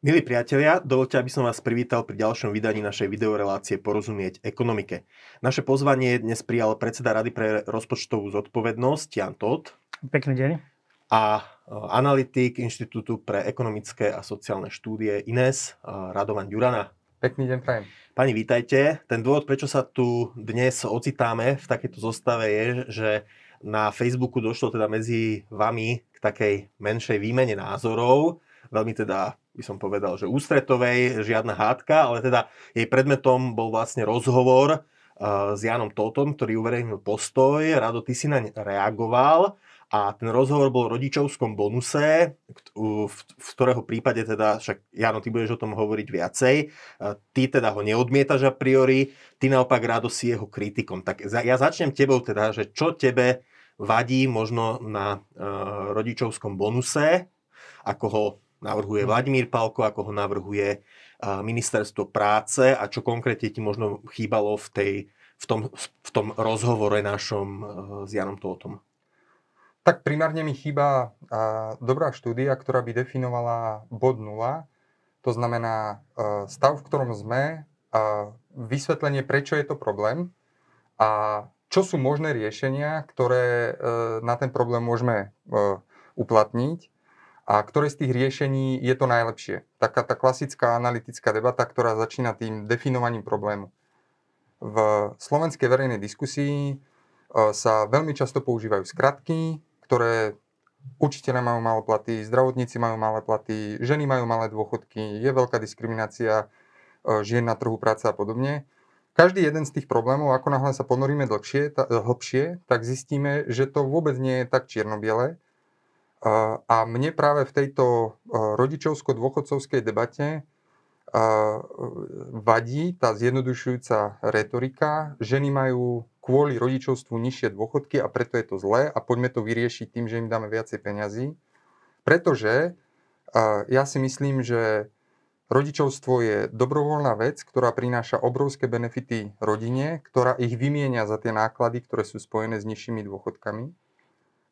Milí priatelia, dovolte, aby som vás privítal pri ďalšom vydaní našej videorelácie Porozumieť ekonomike. Naše pozvanie dnes prijal predseda Rady pre rozpočtovú zodpovednosť Jan Todt. Pekný deň. A e, analytik Inštitútu pre ekonomické a sociálne štúdie INES, e, Radovan Ďurana. Pekný deň, prajem. Pani, vítajte. Ten dôvod, prečo sa tu dnes ocitáme v takejto zostave je, že na Facebooku došlo teda medzi vami k takej menšej výmene názorov, veľmi teda by som povedal, že ústretovej, žiadna hádka, ale teda jej predmetom bol vlastne rozhovor uh, s Janom Totom, ktorý uverejnil postoj. Rado, ty si naň reagoval a ten rozhovor bol o rodičovskom bonuse, v, ktorého prípade teda, však Jano, ty budeš o tom hovoriť viacej, uh, ty teda ho neodmietaš a priori, ty naopak Rado si jeho kritikom. Tak ja začnem tebou teda, že čo tebe vadí možno na uh, rodičovskom bonuse, ako ho navrhuje mhm. Vladimír Palko, ako ho navrhuje ministerstvo práce a čo konkrétne ti možno chýbalo v, tej, v, tom, v tom rozhovore našom e, s Janom Tótom? Tak primárne mi chýba dobrá štúdia, ktorá by definovala bod nula, to znamená e, stav, v ktorom sme, vysvetlenie, prečo je to problém a čo sú možné riešenia, ktoré e, na ten problém môžeme uplatniť a ktoré z tých riešení je to najlepšie. Taká tá klasická analytická debata, ktorá začína tým definovaním problému. V slovenskej verejnej diskusii e, sa veľmi často používajú skratky, ktoré učiteľe majú malé platy, zdravotníci majú malé platy, ženy majú malé dôchodky, je veľká diskriminácia e, žien na trhu práce a podobne. Každý jeden z tých problémov, ako náhle sa ponoríme dlhšie, tá, hlbšie, tak zistíme, že to vôbec nie je tak čierno-biele, a mne práve v tejto rodičovsko-dôchodcovskej debate vadí tá zjednodušujúca retorika. Ženy majú kvôli rodičovstvu nižšie dôchodky a preto je to zlé a poďme to vyriešiť tým, že im dáme viacej peňazí. Pretože ja si myslím, že rodičovstvo je dobrovoľná vec, ktorá prináša obrovské benefity rodine, ktorá ich vymienia za tie náklady, ktoré sú spojené s nižšími dôchodkami.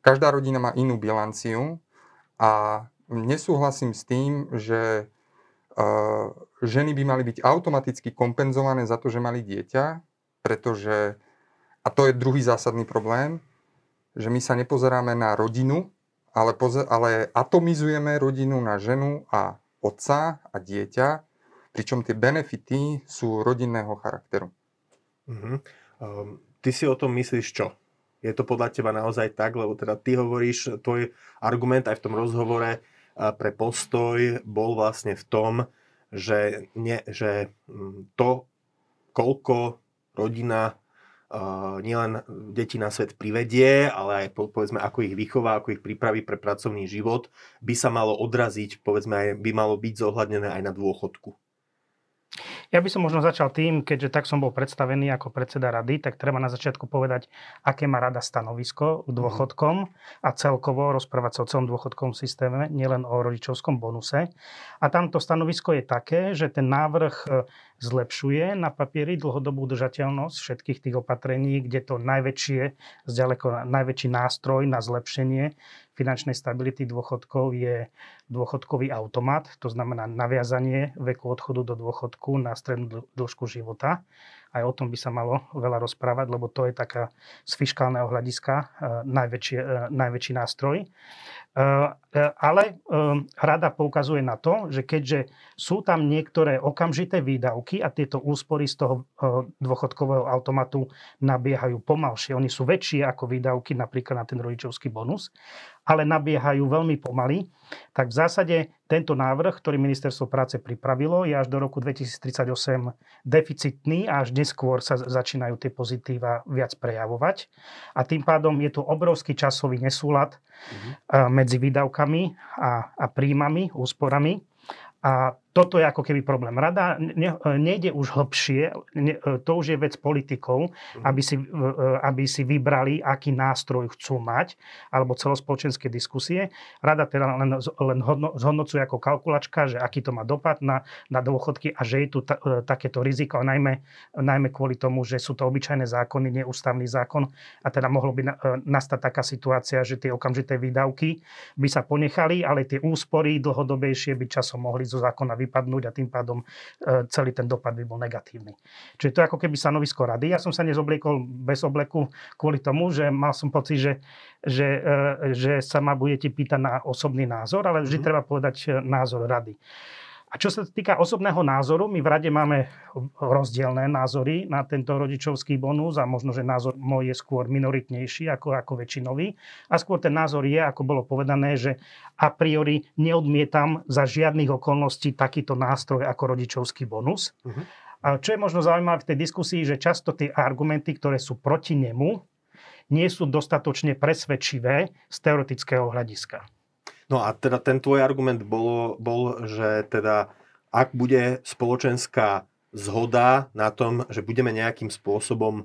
Každá rodina má inú bilanciu a nesúhlasím s tým, že uh, ženy by mali byť automaticky kompenzované za to, že mali dieťa, pretože, a to je druhý zásadný problém, že my sa nepozeráme na rodinu, ale, pozer, ale atomizujeme rodinu na ženu a otca a dieťa, pričom tie benefity sú rodinného charakteru. Uh-huh. Um, ty si o tom myslíš čo? Je to podľa teba naozaj tak? Lebo teda ty hovoríš, tvoj argument aj v tom rozhovore pre postoj bol vlastne v tom, že, nie, že mm, to, koľko rodina nielen deti na svet privedie, ale aj po, povedzme, ako ich vychová, ako ich pripraví pre pracovný život, by sa malo odraziť, povedzme, aj, by malo byť zohľadnené aj na dôchodku. Ja by som možno začal tým, keďže tak som bol predstavený ako predseda rady, tak treba na začiatku povedať, aké má rada stanovisko k mhm. dôchodkom a celkovo rozprávať sa o celom dôchodkovom systéme, nielen o rodičovskom bonuse. A tamto stanovisko je také, že ten návrh zlepšuje na papieri dlhodobú udržateľnosť všetkých tých opatrení, kde to najväčšie, zďaleko najväčší nástroj na zlepšenie finančnej stability dôchodkov je dôchodkový automat, to znamená naviazanie veku odchodu do dôchodku na strednú dĺžku života. Aj o tom by sa malo veľa rozprávať, lebo to je taká z fiskálneho hľadiska e, najväčší, e, najväčší nástroj. E, ale rada poukazuje na to, že keďže sú tam niektoré okamžité výdavky a tieto úspory z toho dôchodkového automatu nabiehajú pomalšie, oni sú väčšie ako výdavky napríklad na ten rodičovský bonus, ale nabiehajú veľmi pomaly, tak v zásade tento návrh, ktorý ministerstvo práce pripravilo, je až do roku 2038 deficitný a až neskôr sa začínajú tie pozitíva viac prejavovať. A tým pádom je tu obrovský časový nesúlad mm-hmm. medzi výdavkami a, a príjmami, úsporami. A toto je ako keby problém. Rada ne, nejde už hlbšie, ne, to už je vec politikov, Mhm. aby si, aby si vybrali, aký nástroj chcú mať, alebo celospoločenské diskusie. Rada teda len, len hodno, zhodnocuje ako kalkulačka, že aký to má dopad na, na dôchodky a že je tu ta, e, takéto riziko, najmä, najmä kvôli tomu, že sú to obyčajné zákony, neústavný zákon a teda mohlo by na, e, nastať taká situácia, že tie okamžité výdavky by sa ponechali, ale tie úspory dlhodobejšie by časom mohli zo zákona vypadnúť a tým pádom e, celý ten dopad by bol negatívny. Čiže to je ako keby stanovisko rady. Ja som sa nezobliekol bez obleku kvôli tomu, že mal som pocit, že, že, e, že sa ma budete pýtať na osobný názor, ale vždy Mhm. treba povedať e, názor rady. A čo sa týka osobného názoru, my v rade máme rozdielne názory na tento rodičovský bonus a možno, že názor môj je skôr minoritnejší ako, ako väčšinový. A skôr ten názor je, ako bolo povedané, že a priori neodmietam za žiadnych okolností takýto nástroj ako rodičovský bonus. Mhm. A čo je možno zaujímavé v tej diskusii, že často tie argumenty, ktoré sú proti nemu, nie sú dostatočne presvedčivé z teoretického hľadiska. No a teda ten tvoj argument bol, bol, že teda ak bude spoločenská zhoda na tom, že budeme nejakým spôsobom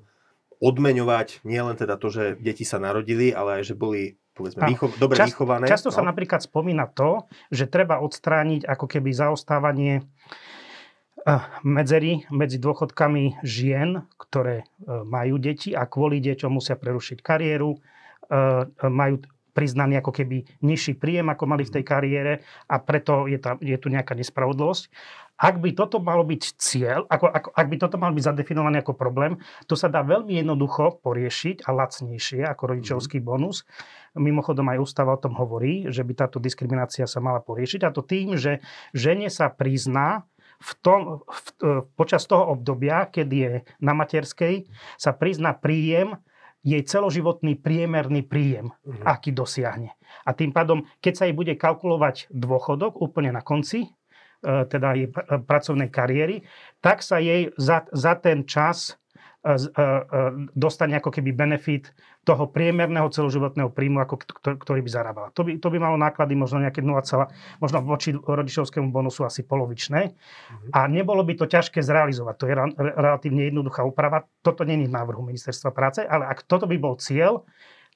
odmeňovať nielen teda to, že deti sa narodili, ale aj, že boli povedzme, výcho- dobre Čas- vychované. Často sa no. napríklad spomína to, že treba odstrániť ako keby zaostávanie eh, medzery medzi dôchodkami žien, ktoré eh, majú deti a kvôli deťom musia prerušiť kariéru, eh, majú priznaný ako keby nižší príjem, ako mali v tej kariére a preto je, tam, je tu nejaká nespravodlosť. Ak by toto malo byť cieľ, ako, ako, ak by toto malo byť zadefinované ako problém, to sa dá veľmi jednoducho poriešiť a lacnejšie ako rodičovský bonus. Mimochodom aj ústava o tom hovorí, že by táto diskriminácia sa mala poriešiť a to tým, že žene sa prizná v tom, v, počas toho obdobia, keď je na materskej, sa prizná príjem, jej celoživotný priemerný príjem, Mhm. aký dosiahne. A tým pádom, keď sa jej bude kalkulovať dôchodok úplne na konci, e, teda jej pr- pracovnej kariéry, tak sa jej za, za ten čas e, e, e, dostane ako keby benefit toho priemerného celoživotného príjmu, ako ktorý by zarábala. To by, to by malo náklady možno nejaké 0, možno voči rodičovskému bonusu asi polovičné. A nebolo by to ťažké zrealizovať. To je relatívne jednoduchá úprava. Toto je v návrhu ministerstva práce, ale ak toto by bol cieľ,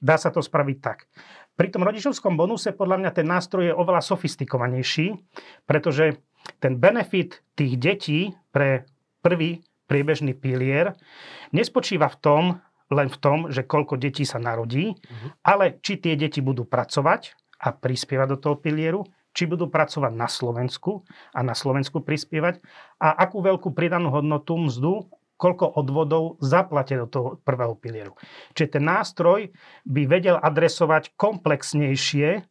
dá sa to spraviť tak. Pri tom rodičovskom bonuse podľa mňa ten nástroj je oveľa sofistikovanejší, pretože ten benefit tých detí pre prvý priebežný pilier nespočíva v tom, len v tom, že koľko detí sa narodí, Mhm. ale či tie deti budú pracovať a prispievať do toho pilieru, či budú pracovať na Slovensku a na Slovensku prispievať a akú veľkú pridanú hodnotu mzdu, koľko odvodov zaplatia do toho prvého pilieru. Čiže ten nástroj by vedel adresovať komplexnejšie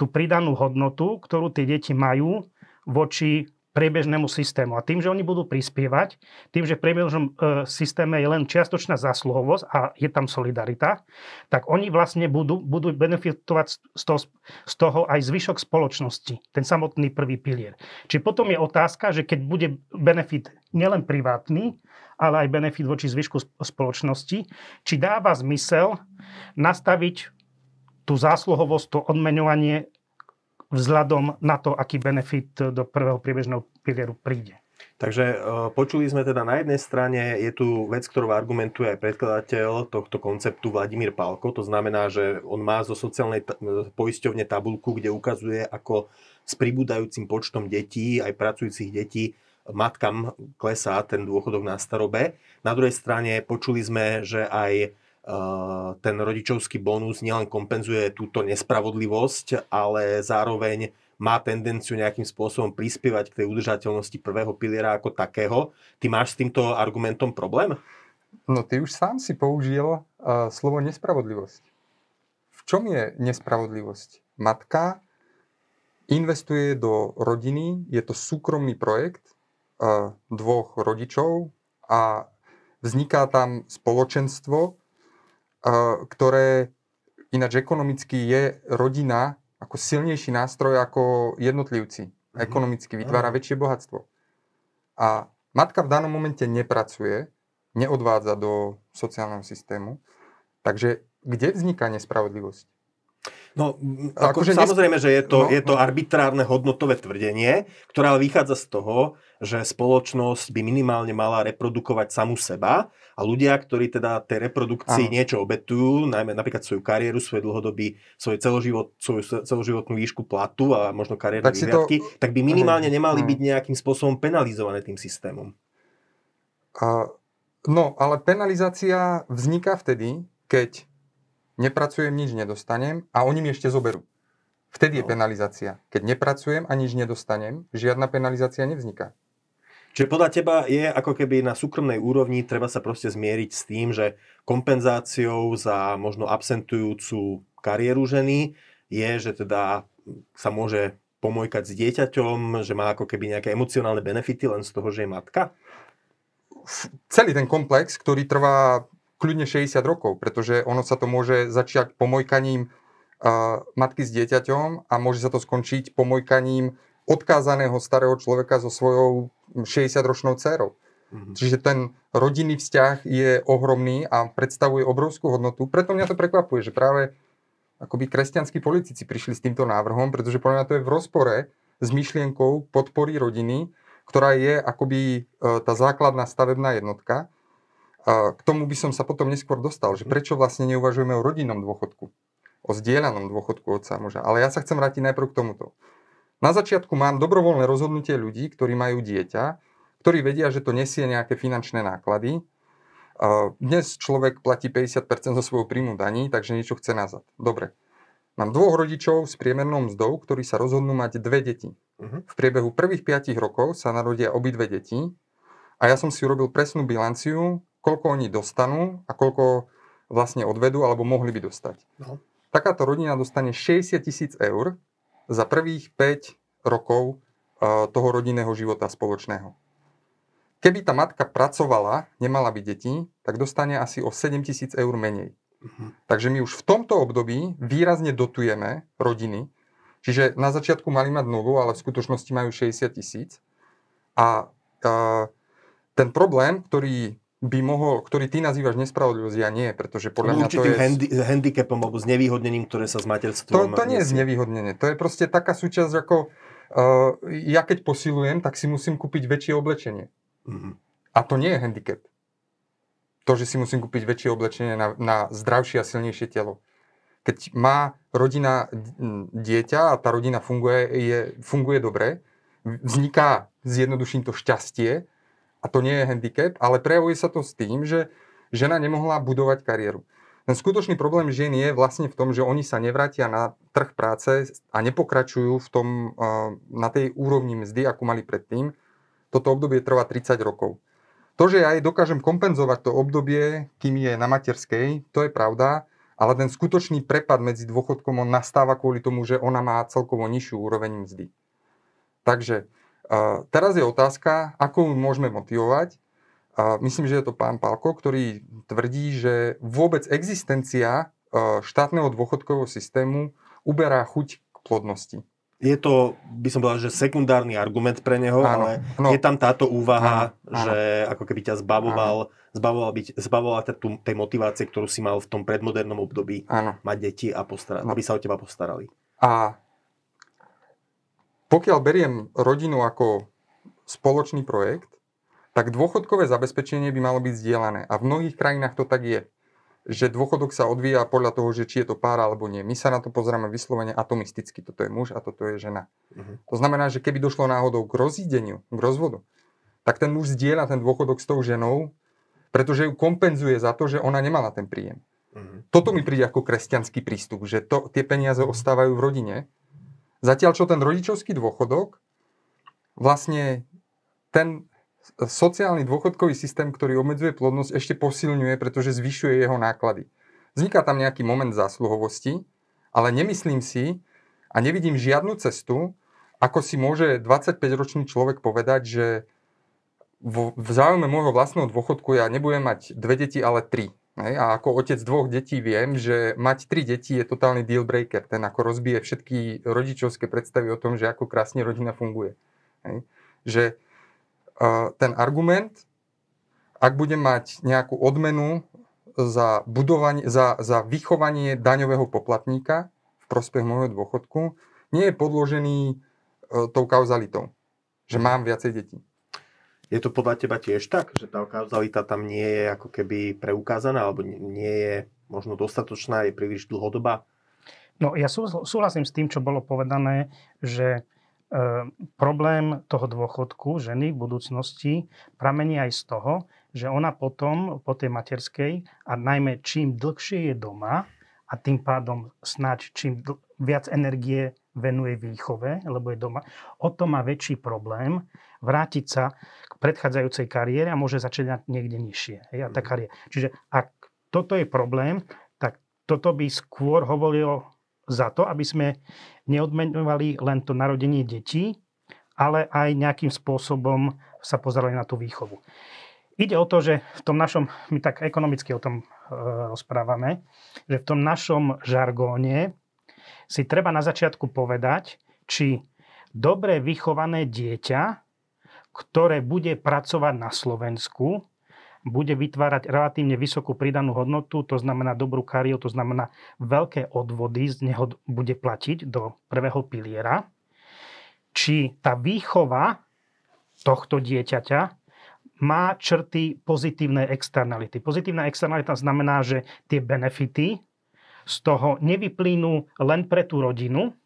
tú pridanú hodnotu, ktorú tie deti majú voči priebežnému systému. A tým, že oni budú prispievať, tým, že v priebežnom e, systéme je len čiastočná zásluhovosť a je tam solidarita, tak oni vlastne budú, budú benefitovať z toho, z toho aj zvyšok spoločnosti, ten samotný prvý pilier. Čiže potom je otázka, že keď bude benefit nielen privátny, ale aj benefit voči zvyšku sp- spoločnosti, či dáva zmysel nastaviť tú zásluhovosť, to odmeňovanie vzhľadom na to, aký benefit do prvého priebežného pilieru príde. Takže e, počuli sme teda na jednej strane, je tu vec, ktorú argumentuje aj predkladateľ tohto konceptu Vladimír Pálko. To znamená, že on má zo sociálnej ta- e, poisťovne tabulku, kde ukazuje, ako s pribúdajúcim počtom detí, aj pracujúcich detí, matkám klesá ten dôchodok na starobe. Na druhej strane počuli sme, že aj ten rodičovský bonus nielen kompenzuje túto nespravodlivosť, ale zároveň má tendenciu nejakým spôsobom prispievať k tej udržateľnosti prvého piliera ako takého. Ty máš s týmto argumentom problém? No ty už sám si použil uh, slovo nespravodlivosť. V čom je nespravodlivosť? Matka investuje do rodiny, je to súkromný projekt uh, dvoch rodičov a vzniká tam spoločenstvo, ktoré ináč ekonomicky je rodina ako silnejší nástroj ako jednotlivci. Mhm. Ekonomicky vytvára väčšie bohatstvo. A matka v danom momente nepracuje, neodvádza do sociálneho systému. Takže kde vzniká nespravodlivosť? No, ako, akože samozrejme, že je to, no, je to no. arbitrárne hodnotové tvrdenie, ktoré ale vychádza z toho, že spoločnosť by minimálne mala reprodukovať samú seba a ľudia, ktorí teda tej reprodukcii ano. niečo obetujú, najmä napríklad svoju kariéru, svoj dlhodobý, svoj celoživot, svoju celoživotnú výšku platu a možno kariérne tak vyhliadky, to... tak by minimálne nemali byť nejakým spôsobom penalizované tým systémom. Uh, no, ale penalizácia vzniká vtedy, keď nepracujem, nič nedostanem a oni mi ešte zoberú. Vtedy je no. penalizácia. Keď nepracujem a nič nedostanem, žiadna penalizácia nevzniká. Čiže podľa teba je ako keby na súkromnej úrovni treba sa proste zmieriť s tým, že kompenzáciou za možno absentujúcu kariéru ženy je, že teda sa môže pomojkať s dieťaťom, že má ako keby nejaké emocionálne benefity len z toho, že je matka? Celý ten komplex, ktorý trvá kľudne 60 rokov, pretože ono sa to môže začať pomojkaním uh, matky s dieťaťom a môže sa to skončiť pomojkaním odkázaného starého človeka so svojou 60-ročnou dcerou. Mm-hmm. Čiže ten rodinný vzťah je ohromný a predstavuje obrovskú hodnotu. Preto mňa to prekvapuje, že práve akoby kresťanskí politici prišli s týmto návrhom, pretože podľa mňa to je v rozpore s myšlienkou podpory rodiny, ktorá je akoby e, tá základná stavebná jednotka a k tomu by som sa potom neskôr dostal, že prečo vlastne neuvažujeme o rodinnom dôchodku, o zdieľanom dôchodku otca a muža. Ale ja sa chcem vrátiť najprv k tomuto. Na začiatku mám dobrovoľné rozhodnutie ľudí, ktorí majú dieťa, ktorí vedia, že to nesie nejaké finančné náklady. Dnes človek platí 50% zo svojho príjmu daní, takže niečo chce nazad. Dobre. Mám dvoch rodičov s priemernou mzdou, ktorí sa rozhodnú mať dve deti. Uh-huh. V priebehu prvých 5 rokov sa narodia obidve deti a ja som si urobil presnú bilanciu, koľko oni dostanú a koľko vlastne odvedú alebo mohli by dostať. No. Takáto rodina dostane 60 tisíc eur za prvých 5 rokov uh, toho rodinného života spoločného. Keby tá matka pracovala, nemala by deti, tak dostane asi o 7 tisíc eur menej. Uh-huh. Takže my už v tomto období výrazne dotujeme rodiny, čiže na začiatku mali mať nulu, ale v skutočnosti majú 60 tisíc. A uh, ten problém, ktorý by mohol, ktorý ty nazývaš nespravodlivosť, ja nie, pretože podľa mňa to je... Handi- handicapom alebo znevýhodnením, ktoré sa s materstvom... To, to nie je znevýhodnenie, to je proste taká súčasť ako uh, ja keď posilujem, tak si musím kúpiť väčšie oblečenie. Mm-hmm. A to nie je handicap. To, že si musím kúpiť väčšie oblečenie na, na zdravšie a silnejšie telo. Keď má rodina dieťa a tá rodina funguje, je, funguje dobre, vzniká, zjednoduším to, šťastie, a to nie je handicap, ale prejavuje sa to s tým, že žena nemohla budovať kariéru. Ten skutočný problém žien je vlastne v tom, že oni sa nevrátia na trh práce a nepokračujú v tom, na tej úrovni mzdy, ako mali predtým. Toto obdobie trvá 30 rokov. To, že ja jej dokážem kompenzovať to obdobie, kým je na materskej, to je pravda, ale ten skutočný prepad medzi dôchodkom on nastáva kvôli tomu, že ona má celkovo nižšiu úroveň mzdy. Takže teraz je otázka, ako ju môžeme motivovať. myslím, že je to pán Palko, ktorý tvrdí, že vôbec existencia e, štátneho dôchodkového systému uberá chuť k plodnosti. Je to, by som povedal, že sekundárny argument pre neho, áno, ale no, je tam táto úvaha, áno, že áno. ako keby ťa zbavoval, zbavoval, byť, zbavoval tej motivácie, ktorú si mal v tom predmodernom období áno. mať deti a postarať, no. aby sa o teba postarali. A pokiaľ beriem rodinu ako spoločný projekt, tak dôchodkové zabezpečenie by malo byť zdieľané. A v mnohých krajinách to tak je. Že dôchodok sa odvíja podľa toho, že či je to pár alebo nie. My sa na to pozeráme vyslovene atomisticky. Toto je muž a toto je žena. Uh-huh. To znamená, že keby došlo náhodou k rozídeniu, k rozvodu, tak ten muž zdieľa ten dôchodok s tou ženou, pretože ju kompenzuje za to, že ona nemala ten príjem. Uh-huh. Toto mi príde ako kresťanský prístup, že to, tie peniaze ostávajú v rodine Zatiaľ, čo ten rodičovský dôchodok, vlastne ten sociálny dôchodkový systém, ktorý obmedzuje plodnosť, ešte posilňuje, pretože zvyšuje jeho náklady. Vzniká tam nejaký moment zásluhovosti, ale nemyslím si a nevidím žiadnu cestu, ako si môže 25-ročný človek povedať, že v, v záujme môjho vlastného dôchodku ja nebudem mať dve deti, ale tri. Hej, a ako otec dvoch detí viem, že mať tri deti je totálny deal breaker. Ten ako rozbije všetky rodičovské predstavy o tom, že ako krásne rodina funguje. Hej. Že uh, ten argument, ak budem mať nejakú odmenu za, budovanie, za, za vychovanie daňového poplatníka v prospech môjho dôchodku, nie je podložený e, tou kauzalitou, že mám viacej detí. Je to podľa teba tiež tak, že tá kauzalita tam nie je ako keby preukázaná, alebo nie je možno dostatočná, je príliš dlhodobá? No ja súhlasím s tým, čo bolo povedané, že e, problém toho dôchodku ženy v budúcnosti pramení aj z toho, že ona potom po tej materskej a najmä čím dlhšie je doma a tým pádom snáď čím dl- viac energie venuje výchove, lebo je doma, o to má väčší problém vrátiť sa k predchádzajúcej kariére a môže začať niekde nižšie. Hej, tá mhm. kariéra. Čiže ak toto je problém, tak toto by skôr hovorilo za to, aby sme neodmenovali len to narodenie detí, ale aj nejakým spôsobom sa pozerali na tú výchovu. Ide o to, že v tom našom, my tak ekonomicky o tom e, rozprávame, že v tom našom žargóne si treba na začiatku povedať, či dobre vychované dieťa ktoré bude pracovať na Slovensku, bude vytvárať relatívne vysokú pridanú hodnotu, to znamená dobrú kariéru, to znamená veľké odvody z neho bude platiť do prvého piliera. Či tá výchova tohto dieťaťa má črty pozitívnej externality. Pozitívna externalita znamená, že tie benefity z toho nevyplynú len pre tú rodinu,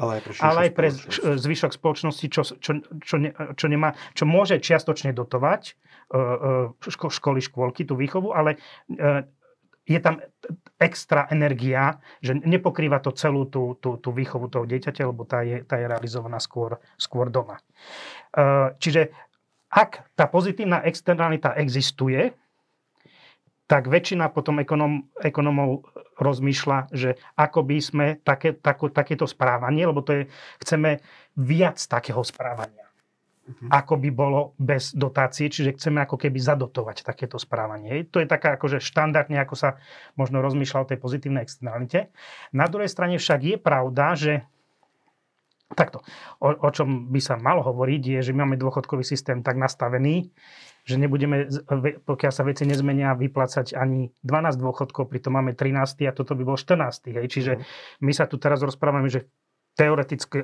ale aj pre, ale aj pre spoločnosť. zvyšok spoločnosti, čo, čo, čo, ne, čo, nemá, čo môže čiastočne dotovať uh, ško, školy, škôlky, tú výchovu, ale uh, je tam extra energia, že nepokrýva to celú tú, tú, tú výchovu toho dieťaťa, lebo tá je, tá je realizovaná skôr, skôr doma. Čiže ak tá pozitívna externalita existuje, tak väčšina potom ekonom, ekonomov rozmýšľa, že ako by sme také, tako, takéto správanie, lebo to je, chceme viac takého správania, uh-huh. ako by bolo bez dotácie, čiže chceme ako keby zadotovať takéto správanie. To je taká akože štandardne, ako sa možno rozmýšľa o tej pozitívnej externalite. Na druhej strane však je pravda, že Takto, o, o čom by sa malo hovoriť, je, že máme dôchodkový systém tak nastavený, že nebudeme, pokiaľ sa veci nezmenia, vyplácať ani 12 dôchodkov, pritom máme 13 a toto by bol 14. Hej. Čiže mhm. my sa tu teraz rozprávame, že teoreticky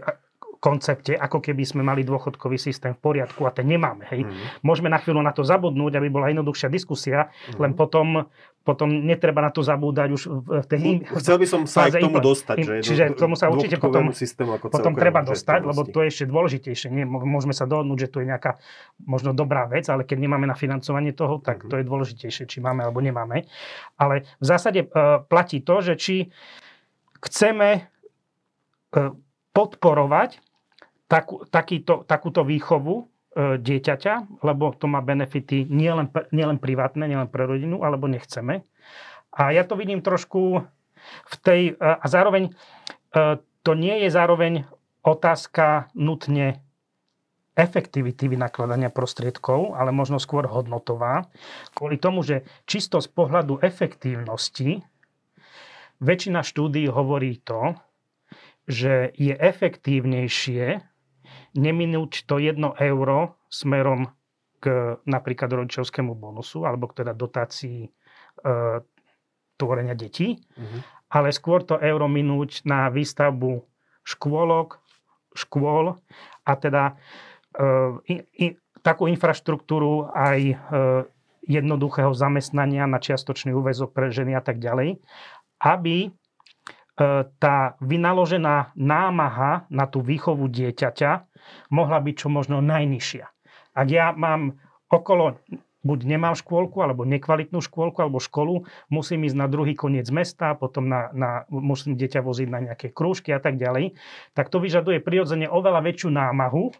koncepte, ako keby sme mali dôchodkový systém v poriadku a ten nemáme. Hej. Mm. Môžeme na chvíľu na to zabudnúť, aby bola jednoduchšia diskusia, mm. len potom, potom netreba na to zabúdať už v tej... Chcel by som sa aj k tomu dostať. Že čiže k tomu sa určite potom, systému ako potom treba dostať, lebo to je ešte dôležitejšie. Nie, môžeme sa dohodnúť, že to je nejaká možno dobrá vec, ale keď nemáme na financovanie toho, tak mm. to je dôležitejšie, či máme alebo nemáme. Ale v zásade uh, platí to, že či chceme uh, podporovať takú, takýto, takúto výchovu e, dieťaťa, lebo to má benefity nielen, nielen privátne, nielen pre rodinu, alebo nechceme. A ja to vidím trošku v tej... E, a zároveň e, to nie je zároveň otázka nutne efektivity vynakladania prostriedkov, ale možno skôr hodnotová, kvôli tomu, že čisto z pohľadu efektívnosti väčšina štúdí hovorí to, že je efektívnejšie neminúť to jedno euro smerom k napríklad rodičovskému bonusu alebo k teda dotácii e, tvorenia detí, mm-hmm. ale skôr to euro minúť na výstavbu škôlok, škôl a teda e, in, in, takú infraštruktúru aj e, jednoduchého zamestnania na čiastočný úvezok pre ženy a tak ďalej, aby tá vynaložená námaha na tú výchovu dieťaťa mohla byť čo možno najnižšia. Ak ja mám okolo, buď nemám škôlku, alebo nekvalitnú škôlku, alebo školu, musím ísť na druhý koniec mesta, potom na, na, musím dieťa voziť na nejaké krúžky a tak ďalej, tak to vyžaduje prirodzene oveľa väčšiu námahu,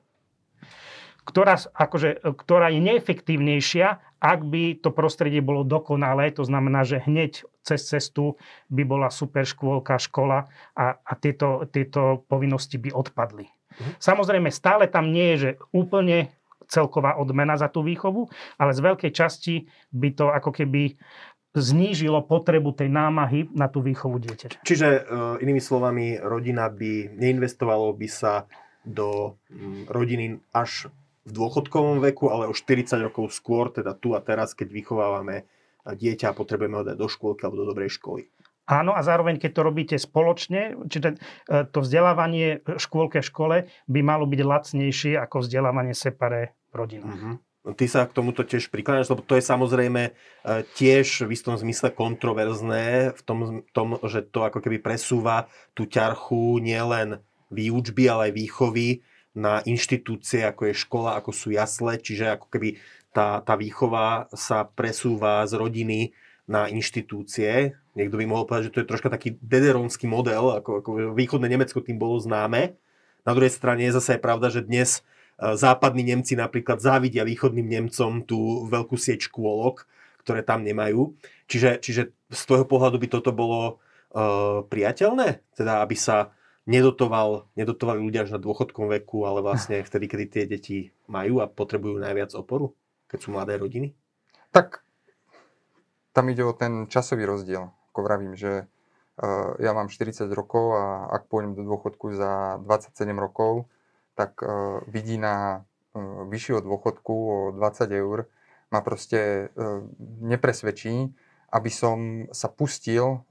ktorá, akože, ktorá je neefektívnejšia, ak by to prostredie bolo dokonalé, to znamená, že hneď cez cestu by bola super škôlka, škola a, a tieto, tieto povinnosti by odpadli. Mhm. Samozrejme, stále tam nie je, že úplne celková odmena za tú výchovu, ale z veľkej časti by to ako keby znížilo potrebu tej námahy na tú výchovu dieťaťa. Čiže e, inými slovami, rodina by neinvestovalo by sa do mm, rodiny až v dôchodkovom veku, ale o 40 rokov skôr, teda tu a teraz, keď vychovávame dieťa a potrebujeme ho dať do škôlky alebo do dobrej školy. Áno, a zároveň, keď to robíte spoločne, čiže e, to vzdelávanie škôlke v škole by malo byť lacnejšie ako vzdelávanie separé v rodinách. Uh-huh. Ty sa k tomuto tiež prikláňaš, lebo to je samozrejme e, tiež v istom zmysle kontroverzné v tom, tom, že to ako keby presúva tú ťarchu nielen výučby, ale aj výchovy na inštitúcie, ako je škola, ako sú jasle, čiže ako keby tá, tá výchova sa presúva z rodiny na inštitúcie. Niekto by mohol povedať, že to je troška taký dederonský model, ako, ako východné Nemecko tým bolo známe. Na druhej strane je zase aj pravda, že dnes e, západní Nemci napríklad závidia východným Nemcom tú veľkú sieť škôlok, ktoré tam nemajú. Čiže, čiže z toho pohľadu by toto bolo uh, priateľné? Teda aby sa nedotoval, nedotovali ľudia až na dôchodkom veku, ale vlastne vtedy, kedy tie deti majú a potrebujú najviac oporu, keď sú mladé rodiny? Tak tam ide o ten časový rozdiel. Ako vravím, že uh, ja mám 40 rokov a ak pôjdem do dôchodku za 27 rokov, tak uh, vidí na uh, vyššieho dôchodku o 20 eur ma proste uh, nepresvedčí, aby som sa pustil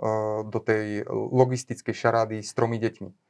do tej logistickej šarády s tromi deťmi.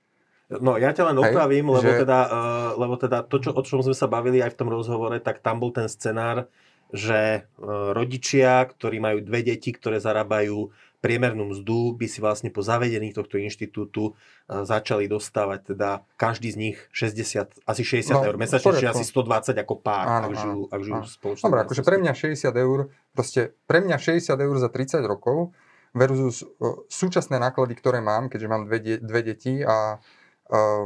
No ja ťa len opravím, lebo, že... teda, uh, lebo teda to, čo, o čom sme sa bavili aj v tom rozhovore, tak tam bol ten scenár, že e, rodičia, ktorí majú dve deti, ktoré zarábajú priemernú mzdu, by si vlastne po zavedení tohto inštitútu e, začali dostávať teda každý z nich 60, asi 60 no, eur mesačne, čiže asi 120 ako pár, áno, ak žijú, ak žijú spoločne. Dobre, akože pre mňa 60 eur, proste pre mňa 60 eur za 30 rokov versus uh, súčasné náklady, ktoré mám, keďže mám dve, de- dve deti a uh,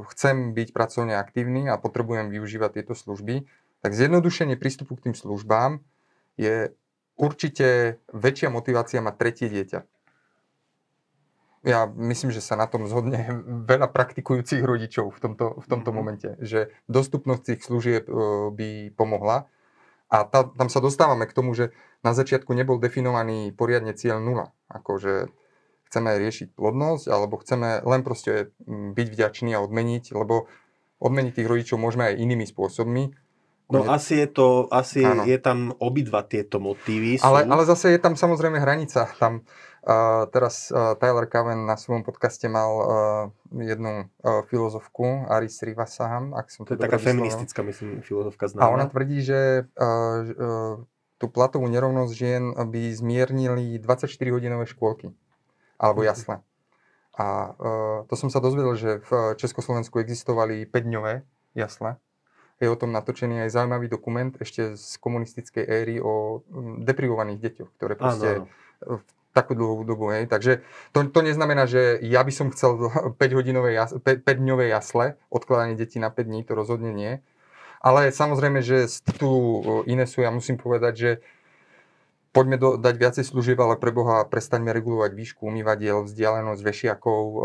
chcem byť pracovne aktívny a potrebujem využívať tieto služby, tak zjednodušenie prístupu k tým službám je určite väčšia motivácia mať tretie dieťa. Ja myslím, že sa na tom zhodne veľa praktikujúcich rodičov v tomto, v tomto mm-hmm. momente, že dostupnosť tých služieb e, by pomohla. A tá, tam sa dostávame k tomu, že na začiatku nebol definovaný poriadne cieľ nula. Akože chceme riešiť plodnosť, alebo chceme len proste byť vďační a odmeniť, lebo odmeniť tých rodičov môžeme aj inými spôsobmi. No asi je to, asi ano. je tam obidva tieto motívy. Sú. Ale, ale zase je tam samozrejme hranica. Tam uh, teraz uh, Tyler Cowen na svojom podcaste mal uh, jednu uh, filozofku, Aris Rivasaham, ak som to, to je taká feministická, myslím, filozofka známa. A ona tvrdí, že uh, uh, tú platovú nerovnosť žien by zmiernili 24-hodinové škôlky. Alebo mhm. jasle. A uh, to som sa dozvedel, že v Československu existovali 5-dňové jasle je o tom natočený aj zaujímavý dokument ešte z komunistickej éry o deprivovaných deťoch, ktoré proste v takú dlhú dobu. Hej. Takže to, to neznamená, že ja by som chcel 5-hodinové, 5-dňové jasle, odkladanie detí na 5 dní, to rozhodne nie. Ale samozrejme, že z titulu Inesu ja musím povedať, že poďme do, dať viacej služieb, ale pre Boha prestaňme regulovať výšku umývadiel, vzdialenosť vešiakov, e,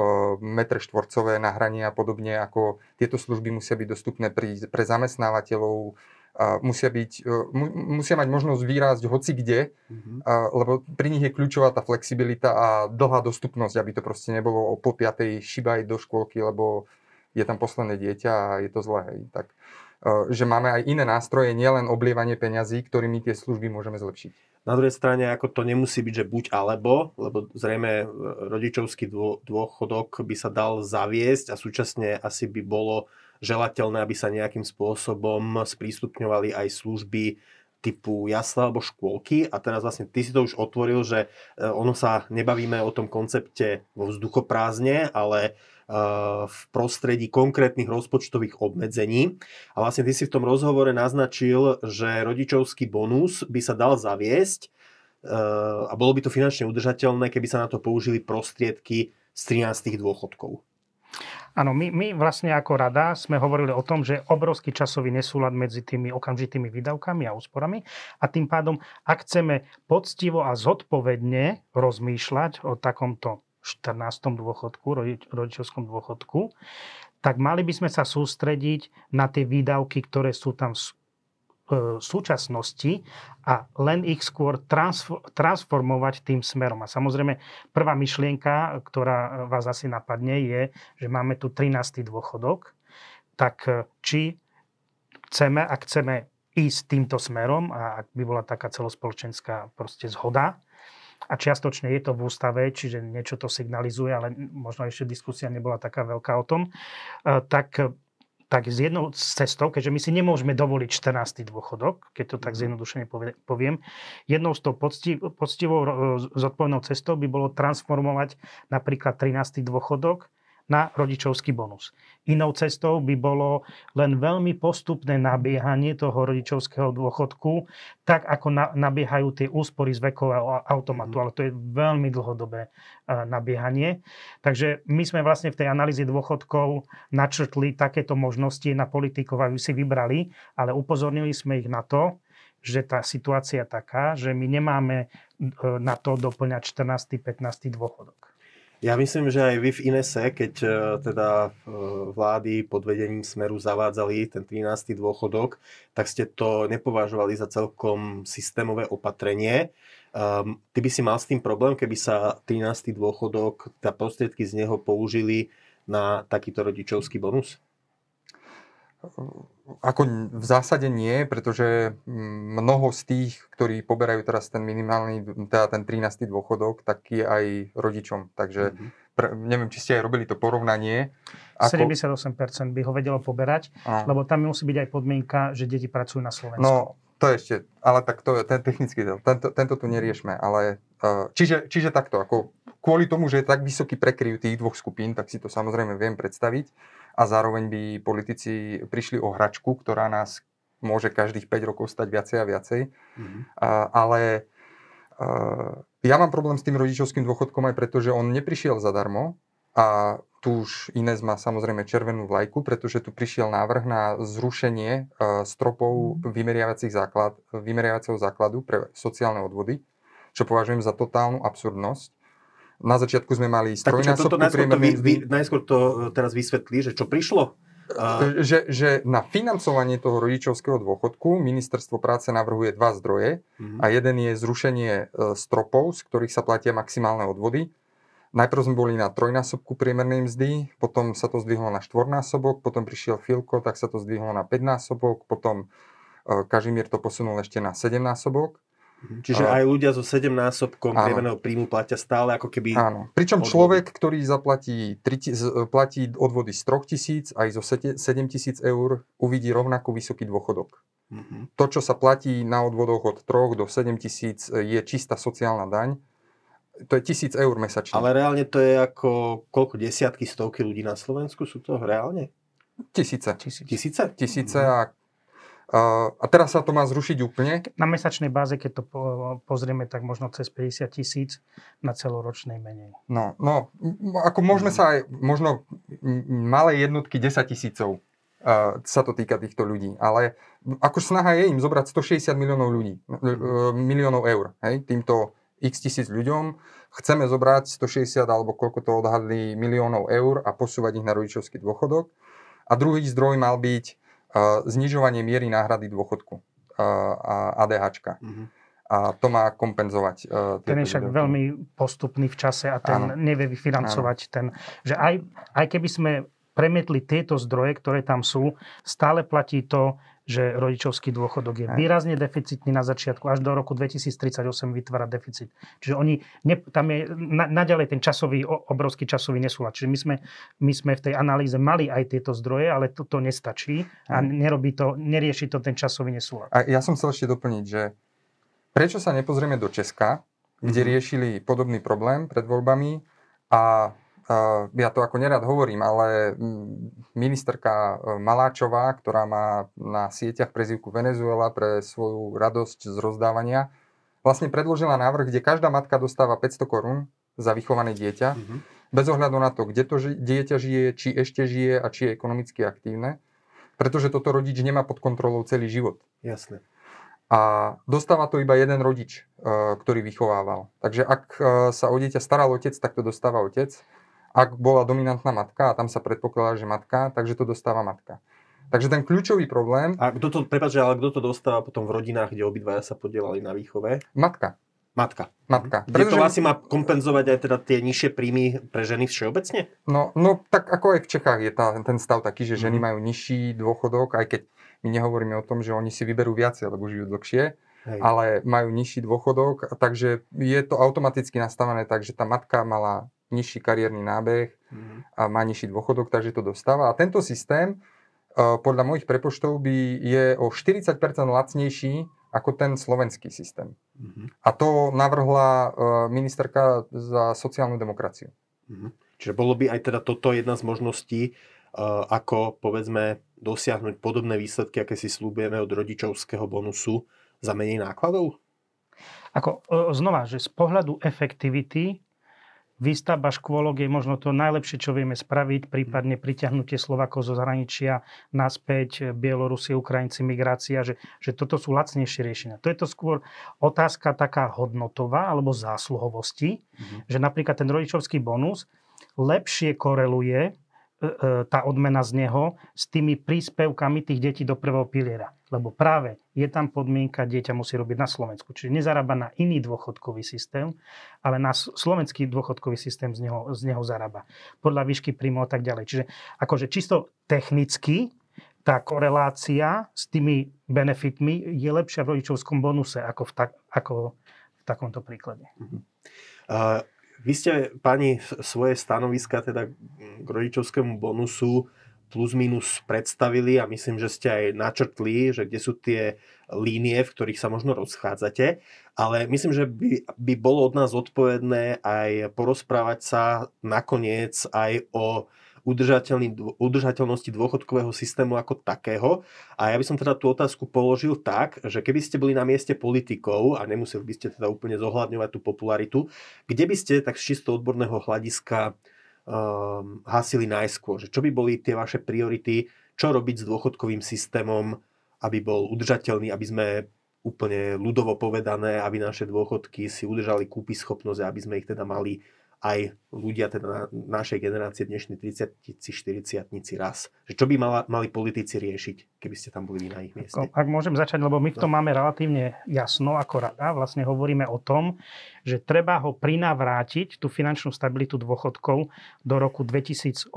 metre štvorcové nahranie a podobne, ako tieto služby musia byť dostupné pri, pre zamestnávateľov, a musia, byť, e, mu, musia mať možnosť výrásť hoci kde, mm-hmm. lebo pri nich je kľúčová tá flexibilita a dlhá dostupnosť, aby to proste nebolo o po piatej šibaj do škôlky, lebo je tam posledné dieťa a je to zlé. Tak, e, že máme aj iné nástroje, nielen oblievanie peňazí, ktorými tie služby môžeme zlepšiť. Na druhej strane, ako to nemusí byť, že buď alebo, lebo zrejme e, rodičovský dôchodok by sa dal zaviesť a súčasne asi by bolo želateľné, aby sa nejakým spôsobom sprístupňovali aj služby typu jasla alebo škôlky a teraz vlastne ty si to už otvoril, že e, ono sa nebavíme o tom koncepte vo vzduchoprázdne, ale v prostredí konkrétnych rozpočtových obmedzení. A vlastne ty si v tom rozhovore naznačil, že rodičovský bonus by sa dal zaviesť e, a bolo by to finančne udržateľné, keby sa na to použili prostriedky z 13 dôchodkov. Áno, my, my vlastne ako rada sme hovorili o tom, že obrovský časový nesúlad medzi tými okamžitými výdavkami a úsporami a tým pádom, ak chceme poctivo a zodpovedne rozmýšľať o takomto 14. dôchodku, rodičovskom dôchodku, tak mali by sme sa sústrediť na tie výdavky, ktoré sú tam v e, súčasnosti a len ich skôr transformovať tým smerom. A samozrejme, prvá myšlienka, ktorá vás asi napadne, je, že máme tu 13. dôchodok, tak e, či chceme, ak chceme ísť týmto smerom a ak by bola taká celospoločenská proste zhoda, a čiastočne je to v ústave, čiže niečo to signalizuje, ale možno ešte diskusia nebola taká veľká o tom, e, tak tak z jednou cestou, keďže my si nemôžeme dovoliť 14. dôchodok, keď to tak mhm. zjednodušene poviem, jednou z tou poctivou zodpovednou cestou by bolo transformovať napríklad 13. dôchodok na rodičovský bonus. Inou cestou by bolo len veľmi postupné nabiehanie toho rodičovského dôchodku, tak ako na, nabiehajú tie úspory z vekového automatu. Mhm. Ale to je veľmi dlhodobé uh, nabiehanie. Takže my sme vlastne v tej analýze dôchodkov načrtli takéto možnosti na politikov, aby si vybrali, ale upozornili sme ich na to, že tá situácia je taká, že my nemáme na to doplňať 14. 15. dôchodok. Ja myslím, že aj vy v Inese, keď e, teda e, vlády pod vedením Smeru zavádzali ten 13. dôchodok, tak ste to nepovažovali za celkom systémové opatrenie. Um, ty by si mal s tým problém, keby sa 13. dôchodok, tá prostriedky z neho použili na takýto rodičovský bonus? Ako v zásade nie, pretože mnoho z tých, ktorí poberajú teraz ten minimálny, teda ten 13. dôchodok, tak je aj rodičom. Takže mm-hmm. pre, neviem, či ste aj robili to porovnanie. Ako... 78% by ho vedelo poberať, a. lebo tam musí byť aj podmienka, že deti pracujú na Slovensku. No, to ešte, ale tak to je ten technický del. Tento, tento tu neriešme, ale uh, čiže, čiže takto, ako kvôli tomu, že je tak vysoký prekryv tých dvoch skupín, tak si to samozrejme viem predstaviť a zároveň by politici prišli o hračku, ktorá nás môže každých 5 rokov stať viacej a viacej. Mm-hmm. A, ale a, ja mám problém s tým rodičovským dôchodkom aj preto, že on neprišiel zadarmo a tu už Ines má samozrejme červenú vlajku, pretože tu prišiel návrh na zrušenie stropov mhm. vymeriavacích základ, vymeriavacieho základu pre sociálne odvody, čo považujem za totálnu absurdnosť. Na začiatku sme mali strojnásobku priemernej vy, vy, Najskôr to e, teraz vysvetlí, že čo prišlo? A... Že, že na financovanie toho rodičovského dôchodku ministerstvo práce navrhuje dva zdroje mm-hmm. a jeden je zrušenie e, stropov, z ktorých sa platia maximálne odvody. Najprv sme boli na trojnásobku priemernej mzdy, potom sa to zdvihlo na štvornásobok, potom prišiel Filko, tak sa to zdvihlo na 5 násobok, potom e, Kažimír to posunul ešte na 7 násobok. Mhm. Čiže aj ľudia so 7 násobkom priemerného príjmu platia stále ako keby... Áno. Pričom odvody. človek, ktorý zaplatí 3, platí odvody z 3000 aj zo 7000 eur, uvidí rovnako vysoký dôchodok. Mm-hmm. To, čo sa platí na odvodoch od 3 do 7 tisíc, je čistá sociálna daň. To je tisíc eur mesačne. Ale reálne to je ako koľko desiatky, stovky ľudí na Slovensku? Sú to reálne? Tisíce. Tisíce? Tisíce, Tisíce mm-hmm. a a teraz sa to má zrušiť úplne? Na mesačnej báze, keď to pozrieme, tak možno cez 50 tisíc na celoročnej menej. No, no, ako môžeme sa aj, možno malé jednotky 10 tisícov uh, sa to týka týchto ľudí, ale ako snaha je im zobrať 160 miliónov ľudí, uh, miliónov eur, hej, týmto x tisíc ľuďom, chceme zobrať 160 alebo koľko to odhadli miliónov eur a posúvať ich na rodičovský dôchodok. A druhý zdroj mal byť znižovanie miery náhrady dôchodku a ADHčka. Mm-hmm. A to má kompenzovať. Uh, ten je však veľmi postupný v čase a ten Áno. nevie vyfinancovať Áno. ten. Že aj, aj keby sme premietli tieto zdroje, ktoré tam sú, stále platí to, že rodičovský dôchodok je výrazne deficitný na začiatku, až do roku 2038 vytvára deficit. Čiže oni, ne, tam je na, naďalej ten časový, obrovský časový nesúlad. Čiže my sme, my sme v tej analýze mali aj tieto zdroje, ale toto nestačí a nerobí to, nerieši to ten časový nesúlad. A ja som chcel ešte doplniť, že prečo sa nepozrieme do Česka, kde mm-hmm. riešili podobný problém pred voľbami a ja to ako nerad hovorím, ale mm, ministerka e, Maláčová, ktorá má na sieťach prezivku Venezuela pre svoju radosť z rozdávania, vlastne predložila návrh, kde každá matka dostáva 500 korún za vychované dieťa, mm-hmm. bez ohľadu na to, kde to ži- dieťa žije, či ešte žije a či je ekonomicky aktívne, pretože toto rodič nemá pod kontrolou celý život. Jasne. A dostáva to iba jeden rodič, e, ktorý vychovával. Takže ak sa o dieťa staral otec, tak to dostáva otec ak bola dominantná matka a tam sa predpokladá, že matka, takže to dostáva matka. Takže ten kľúčový problém... A kto to, prepáč, ale kto to dostáva potom v rodinách, kde obidvaja sa podielali na výchove? Matka. Matka. Matka. Kde Pretože... to asi má kompenzovať aj teda tie nižšie príjmy pre ženy všeobecne? No, no tak ako aj v Čechách je tá, ten stav taký, že ženy mm. majú nižší dôchodok, aj keď my nehovoríme o tom, že oni si vyberú viacej, lebo žijú dlhšie, Hej. ale majú nižší dôchodok, takže je to automaticky nastavené tak, že tá matka mala nižší kariérny nábeh mm. a má nižší dôchodok, takže to dostáva. A tento systém podľa mojich prepočtov by je o 40% lacnejší ako ten slovenský systém. Mm-hmm. A to navrhla e, ministerka za sociálnu demokraciu. Mm-hmm. Čiže bolo by aj teda toto jedna z možností, e, ako povedzme dosiahnuť podobné výsledky, aké si slúbujeme od rodičovského bonusu za menej nákladov? Ako, e, znova, že z pohľadu efektivity Výstavba škôlok je možno to najlepšie, čo vieme spraviť, prípadne priťahnutie Slovakov zo zahraničia naspäť, Bielorusi, Ukrajinci, migrácia, že, že toto sú lacnejšie riešenia. To je to skôr otázka taká hodnotová alebo zásluhovosti, mm-hmm. že napríklad ten rodičovský bonus lepšie koreluje tá odmena z neho s tými príspevkami tých detí do prvého piliera. Lebo práve je tam podmienka, dieťa musí robiť na Slovensku. Čiže nezarába na iný dôchodkový systém, ale na slovenský dôchodkový systém z neho, z neho zarába. Podľa výšky príjmu a tak ďalej. Čiže akože čisto technicky tá korelácia s tými benefitmi je lepšia v rodičovskom bonuse ako v, tak, ako v takomto príklade. Uh-huh. Uh, vy ste, pani, svoje stanoviska teda k rodičovskému bonusu plus minus predstavili a myslím, že ste aj načrtli, že kde sú tie línie, v ktorých sa možno rozchádzate, ale myslím, že by, by bolo od nás odpovedné aj porozprávať sa nakoniec aj o udržateľnosti dôchodkového systému ako takého. A ja by som teda tú otázku položil tak, že keby ste boli na mieste politikov a nemuseli by ste teda úplne zohľadňovať tú popularitu, kde by ste tak z čisto odborného hľadiska um, hasili najskôr? Že čo by boli tie vaše priority? Čo robiť s dôchodkovým systémom, aby bol udržateľný, aby sme úplne ľudovo povedané, aby naše dôchodky si udržali kúpy schopnosť, aby sme ich teda mali aj ľudia teda na, našej generácie, dnešní 30 40 raz. Že čo by mala, mali politici riešiť, keby ste tam boli na ich mieste? Ak môžem začať, lebo my v tom no. máme relatívne jasno ako rada. Vlastne hovoríme o tom, že treba ho prinavrátiť, tú finančnú stabilitu dôchodkov do roku 2018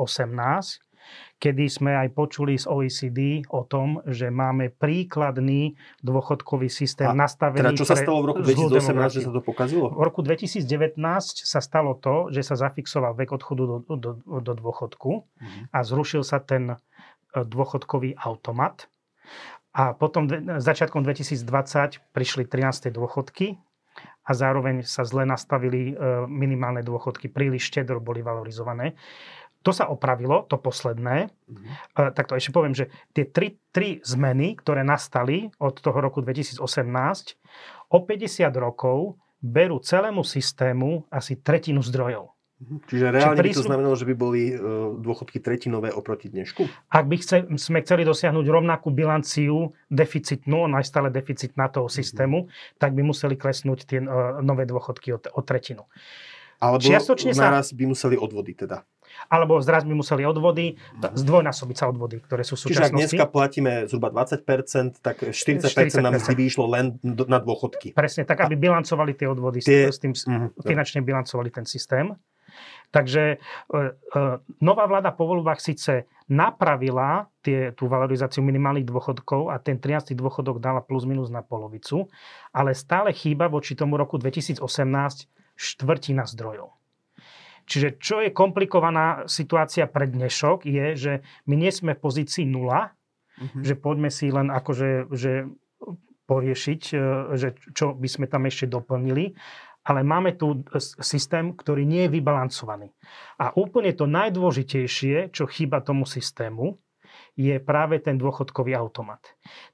kedy sme aj počuli z OECD o tom, že máme príkladný dôchodkový systém A nastavený teda čo sa stalo v roku 2018, že sa to pokazilo? V roku 2019 sa stalo to, že sa zafixoval vek odchodu do, do, do dôchodku mm-hmm. a zrušil sa ten e, dôchodkový automat. A potom začiatkom 2020 prišli 13. dôchodky a zároveň sa zle nastavili e, minimálne dôchodky, príliš štedro boli valorizované. To sa opravilo, to posledné. Mm-hmm. Tak to ešte poviem, že tie tri, tri zmeny, ktoré nastali od toho roku 2018, o 50 rokov berú celému systému asi tretinu zdrojov. Mhm. Čiže reálne Či príslu... by to znamenalo, že by boli uh, dôchodky tretinové oproti dnešku? Ak by chce, sme chceli dosiahnuť rovnakú bilanciu deficitnú, najstále deficitná toho mhm. systému, mm-hmm. tak by museli klesnúť tie uh, nové dôchodky o, o tretinu. Alebo Čiastočne naraz sa... by museli odvody teda alebo zraz by museli odvody, zdvojnásobiť sa odvody, ktoré sú v súčasnosti. Čiže ak dneska platíme zhruba 20%, tak 40%, 40% nám vždy vyšlo len na dôchodky. Presne, tak aby bilancovali tie odvody, tie... s tým mm, finančne bilancovali ten systém. Takže e, e, nová vláda po voľbách síce napravila tie, tú valorizáciu minimálnych dôchodkov a ten 13. dôchodok dala plus minus na polovicu, ale stále chýba voči tomu roku 2018 štvrtina zdrojov. Čiže čo je komplikovaná situácia pre dnešok je, že my nie sme v pozícii nula, mm-hmm. že poďme si len akože že poriešiť, e, že čo by sme tam ešte doplnili, ale máme tu systém, ktorý nie je vybalancovaný. A úplne to najdôležitejšie, čo chýba tomu systému, je práve ten dôchodkový automat.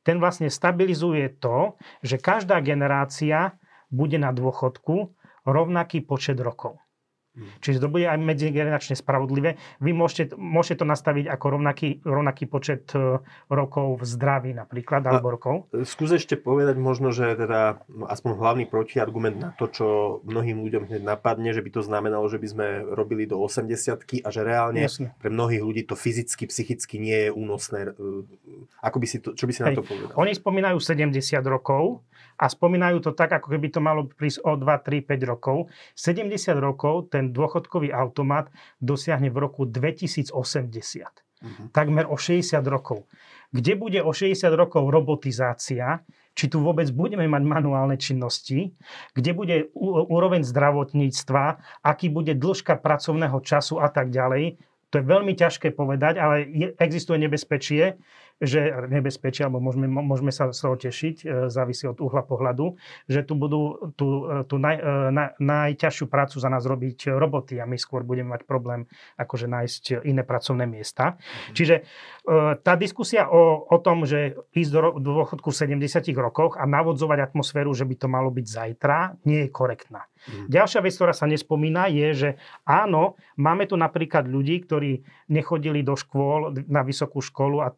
Ten vlastne stabilizuje to, že každá generácia bude na dôchodku rovnaký počet rokov. Mm. Čiže to bude aj medzigeneračne spravodlivé. Vy môžete, môžete to nastaviť ako rovnaký, rovnaký počet e, rokov v zdraví napríklad, alebo rokov. Skús ešte povedať možno, že teda aspoň hlavný protiargument na to, čo mnohým ľuďom hneď napadne, že by to znamenalo, že by sme robili do 80 a že reálne Jasne. pre mnohých ľudí to fyzicky, psychicky nie je únosné. E, ako by si to, čo by si Hej. na to povedal? Oni spomínajú 70 rokov, a spomínajú to tak, ako keby to malo prísť o 2, 3, 5 rokov. 70 rokov ten dôchodkový automat dosiahne v roku 2080. Uh-huh. Takmer o 60 rokov. Kde bude o 60 rokov robotizácia, či tu vôbec budeme mať manuálne činnosti, kde bude úroveň zdravotníctva, aký bude dĺžka pracovného času a tak ďalej. To je veľmi ťažké povedať, ale je, existuje nebezpečie, že nebezpečie, alebo môžeme, môžeme sa z toho tešiť, e, závisí od uhla pohľadu, že tu budú tú, e, tú naj, e, na, najťažšiu prácu za nás robiť roboty a my skôr budeme mať problém akože nájsť iné pracovné miesta. Mhm. Čiže tá diskusia o, o tom, že ísť do, do dôchodku v 70 rokoch a navodzovať atmosféru, že by to malo byť zajtra, nie je korektná. Mm. Ďalšia vec, ktorá sa nespomína, je, že áno, máme tu napríklad ľudí, ktorí nechodili do škôl, na vysokú školu a,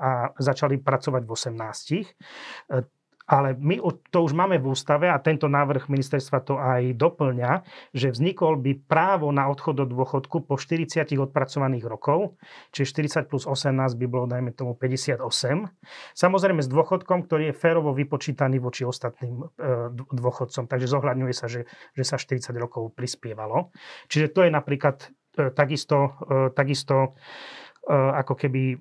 a začali pracovať v 18 ale my to už máme v ústave a tento návrh ministerstva to aj doplňa, že vznikol by právo na odchod do dôchodku po 40 odpracovaných rokov, čiže 40 plus 18 by bolo, dajme tomu, 58. Samozrejme s dôchodkom, ktorý je férovo vypočítaný voči ostatným e, dôchodcom, takže zohľadňuje sa, že, že sa 40 rokov prispievalo. Čiže to je napríklad e, takisto, e, takisto ako keby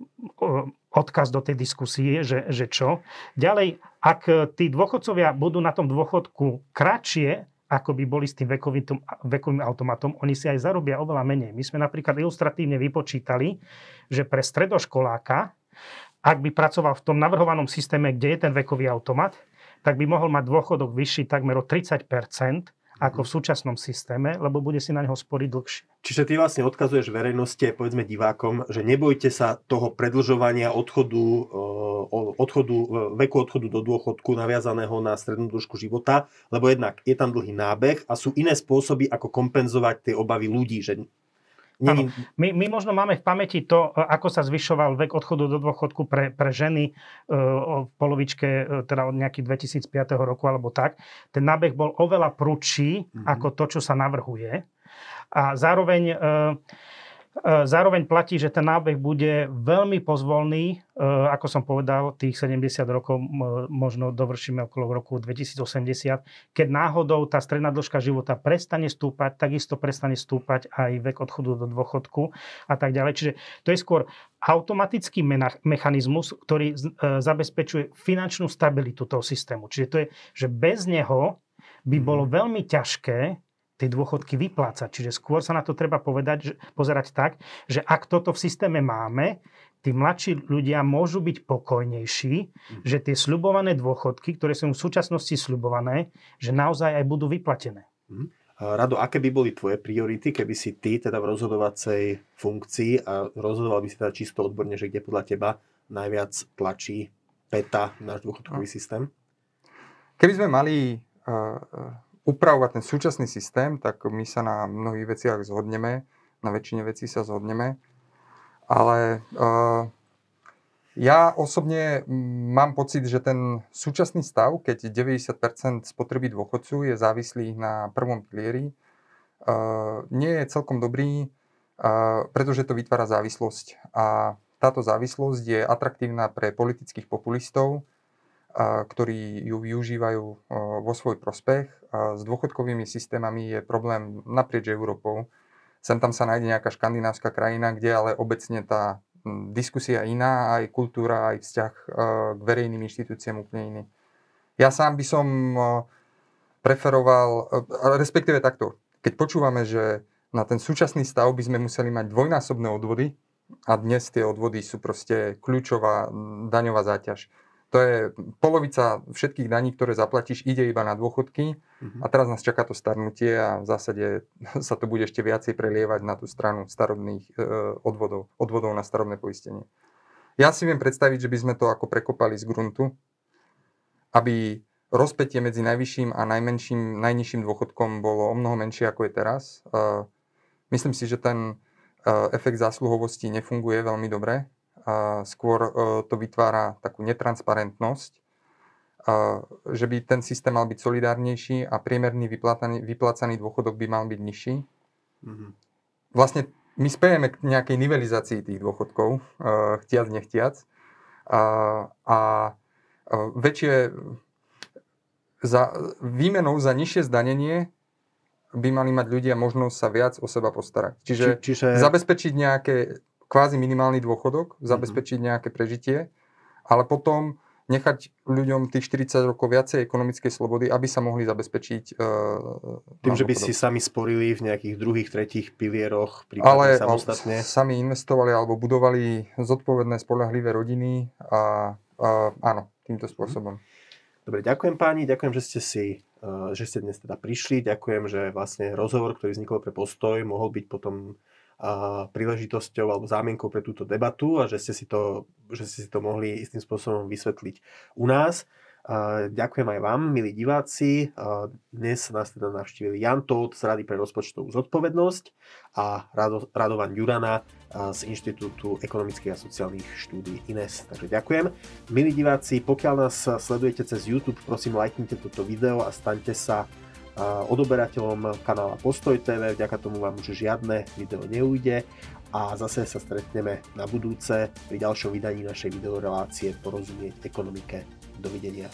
odkaz do tej diskusie, že, že čo. Ďalej, ak tí dôchodcovia budú na tom dôchodku kratšie, ako by boli s tým vekovým, vekovým automatom, oni si aj zarobia oveľa menej. My sme napríklad ilustratívne vypočítali, že pre stredoškoláka, ak by pracoval v tom navrhovanom systéme, kde je ten vekový automat, tak by mohol mať dôchodok vyšší takmer o 30% ako v súčasnom systéme, lebo bude si na neho sporiť dlhšie. Čiže ty vlastne odkazuješ verejnosti, povedzme divákom, že nebojte sa toho predlžovania odchodu, eh, odchodu, eh, veku odchodu do dôchodku naviazaného na strednú dĺžku života, lebo jednak je tam dlhý nábeh a sú iné spôsoby, ako kompenzovať tie obavy ľudí, že Není... My, my možno máme v pamäti to, e, ako sa zvyšoval vek odchodu do dôchodku pre, pre ženy v polovičke, teda od nejakých 2005 roku alebo tak. Ten nábeh bol oveľa prudší mm-hmm. ako to, čo sa navrhuje. A zároveň uh, E, zároveň platí, že ten nábeh bude veľmi pozvolný, e, ako som povedal, tých 70 rokov možno dovršíme okolo roku 2080. Keď náhodou tá stredná dĺžka života prestane stúpať, takisto prestane stúpať aj vek odchodu do dôchodku a tak ďalej. Čiže to je skôr automatický mechanizmus, ktorý e, zabezpečuje finančnú stabilitu toho systému. Čiže to je, že bez neho by bolo mhm. veľmi ťažké tie dôchodky vyplácať. Čiže skôr sa na to treba povedať, že, pozerať tak, že ak toto v systéme máme, tí mladší ľudia môžu byť pokojnejší, mm. že tie sľubované dôchodky, ktoré sú v súčasnosti sľubované, že naozaj aj budú vyplatené. Mm. Rado, aké by boli tvoje priority, keby si ty teda v rozhodovacej funkcii a rozhodoval by si teda čisto odborne, že kde podľa teba najviac tlačí PETA, náš dôchodkový no. systém? Keby sme mali uh, upravovať ten súčasný systém, tak my sa na mnohých veciach zhodneme, na väčšine vecí sa zhodneme. Ale uh, ja osobne mám pocit, že ten súčasný stav, keď 90% spotreby dôchodcu je závislý na prvom pilieri, uh, nie je celkom dobrý, uh, pretože to vytvára závislosť. A táto závislosť je atraktívna pre politických populistov, ktorí ju využívajú vo svoj prospech. S dôchodkovými systémami je problém naprieč Európou. Sem tam sa nájde nejaká škandinávska krajina, kde ale obecne tá diskusia iná, aj kultúra, aj vzťah k verejným inštitúciám úplne iný. Ja sám by som preferoval, respektíve takto, keď počúvame, že na ten súčasný stav by sme museli mať dvojnásobné odvody a dnes tie odvody sú proste kľúčová daňová záťaž to je polovica všetkých daní, ktoré zaplatíš, ide iba na dôchodky uh-huh. a teraz nás čaká to starnutie a v zásade sa to bude ešte viacej prelievať na tú stranu starobných e, odvodov, odvodov na starobné poistenie. Ja si viem predstaviť, že by sme to ako prekopali z gruntu, aby rozpetie medzi najvyšším a najmenším, najnižším dôchodkom bolo o mnoho menšie ako je teraz. E, myslím si, že ten e, efekt zásluhovosti nefunguje veľmi dobre skôr e, to vytvára takú netransparentnosť, že by ten systém mal byť solidárnejší a priemerný vyplácaný, dôchodok by mal byť nižší. Mm-hmm. Vlastne my spejeme k nejakej nivelizácii tých dôchodkov, e, chtiac, nechtiac. A, a e, väčšie za, výmenou za nižšie zdanenie by mali mať ľudia možnosť sa viac o seba postarať. Čiže, Či, čiže... zabezpečiť nejaké kvázi minimálny dôchodok, zabezpečiť nejaké prežitie, ale potom nechať ľuďom tých 40 rokov viacej ekonomickej slobody, aby sa mohli zabezpečiť uh, Tým, že by si sami sporili v nejakých druhých, tretích pilieroch, prípadne Ale samostatne. sami investovali alebo budovali zodpovedné, spolahlivé rodiny a uh, áno, týmto mhm. spôsobom. Dobre, ďakujem páni, ďakujem, že ste si uh, že ste dnes teda prišli, ďakujem, že vlastne rozhovor, ktorý vznikol pre Postoj, mohol byť potom príležitosťou alebo zámienkou pre túto debatu a že ste si to, že ste si to mohli istým spôsobom vysvetliť u nás. Ďakujem aj vám, milí diváci. Dnes nás teda navštívili Jan Todt z Rady pre rozpočtovú zodpovednosť a Radovan Jurana z Inštitútu ekonomických a sociálnych štúdí INES. Takže ďakujem. Milí diváci, pokiaľ nás sledujete cez YouTube, prosím, lajknite toto video a staňte sa odoberateľom kanála Postoj TV, vďaka tomu vám už žiadne video neujde a zase sa stretneme na budúce pri ďalšom vydaní našej videorelácie Porozumieť ekonomike. Dovidenia.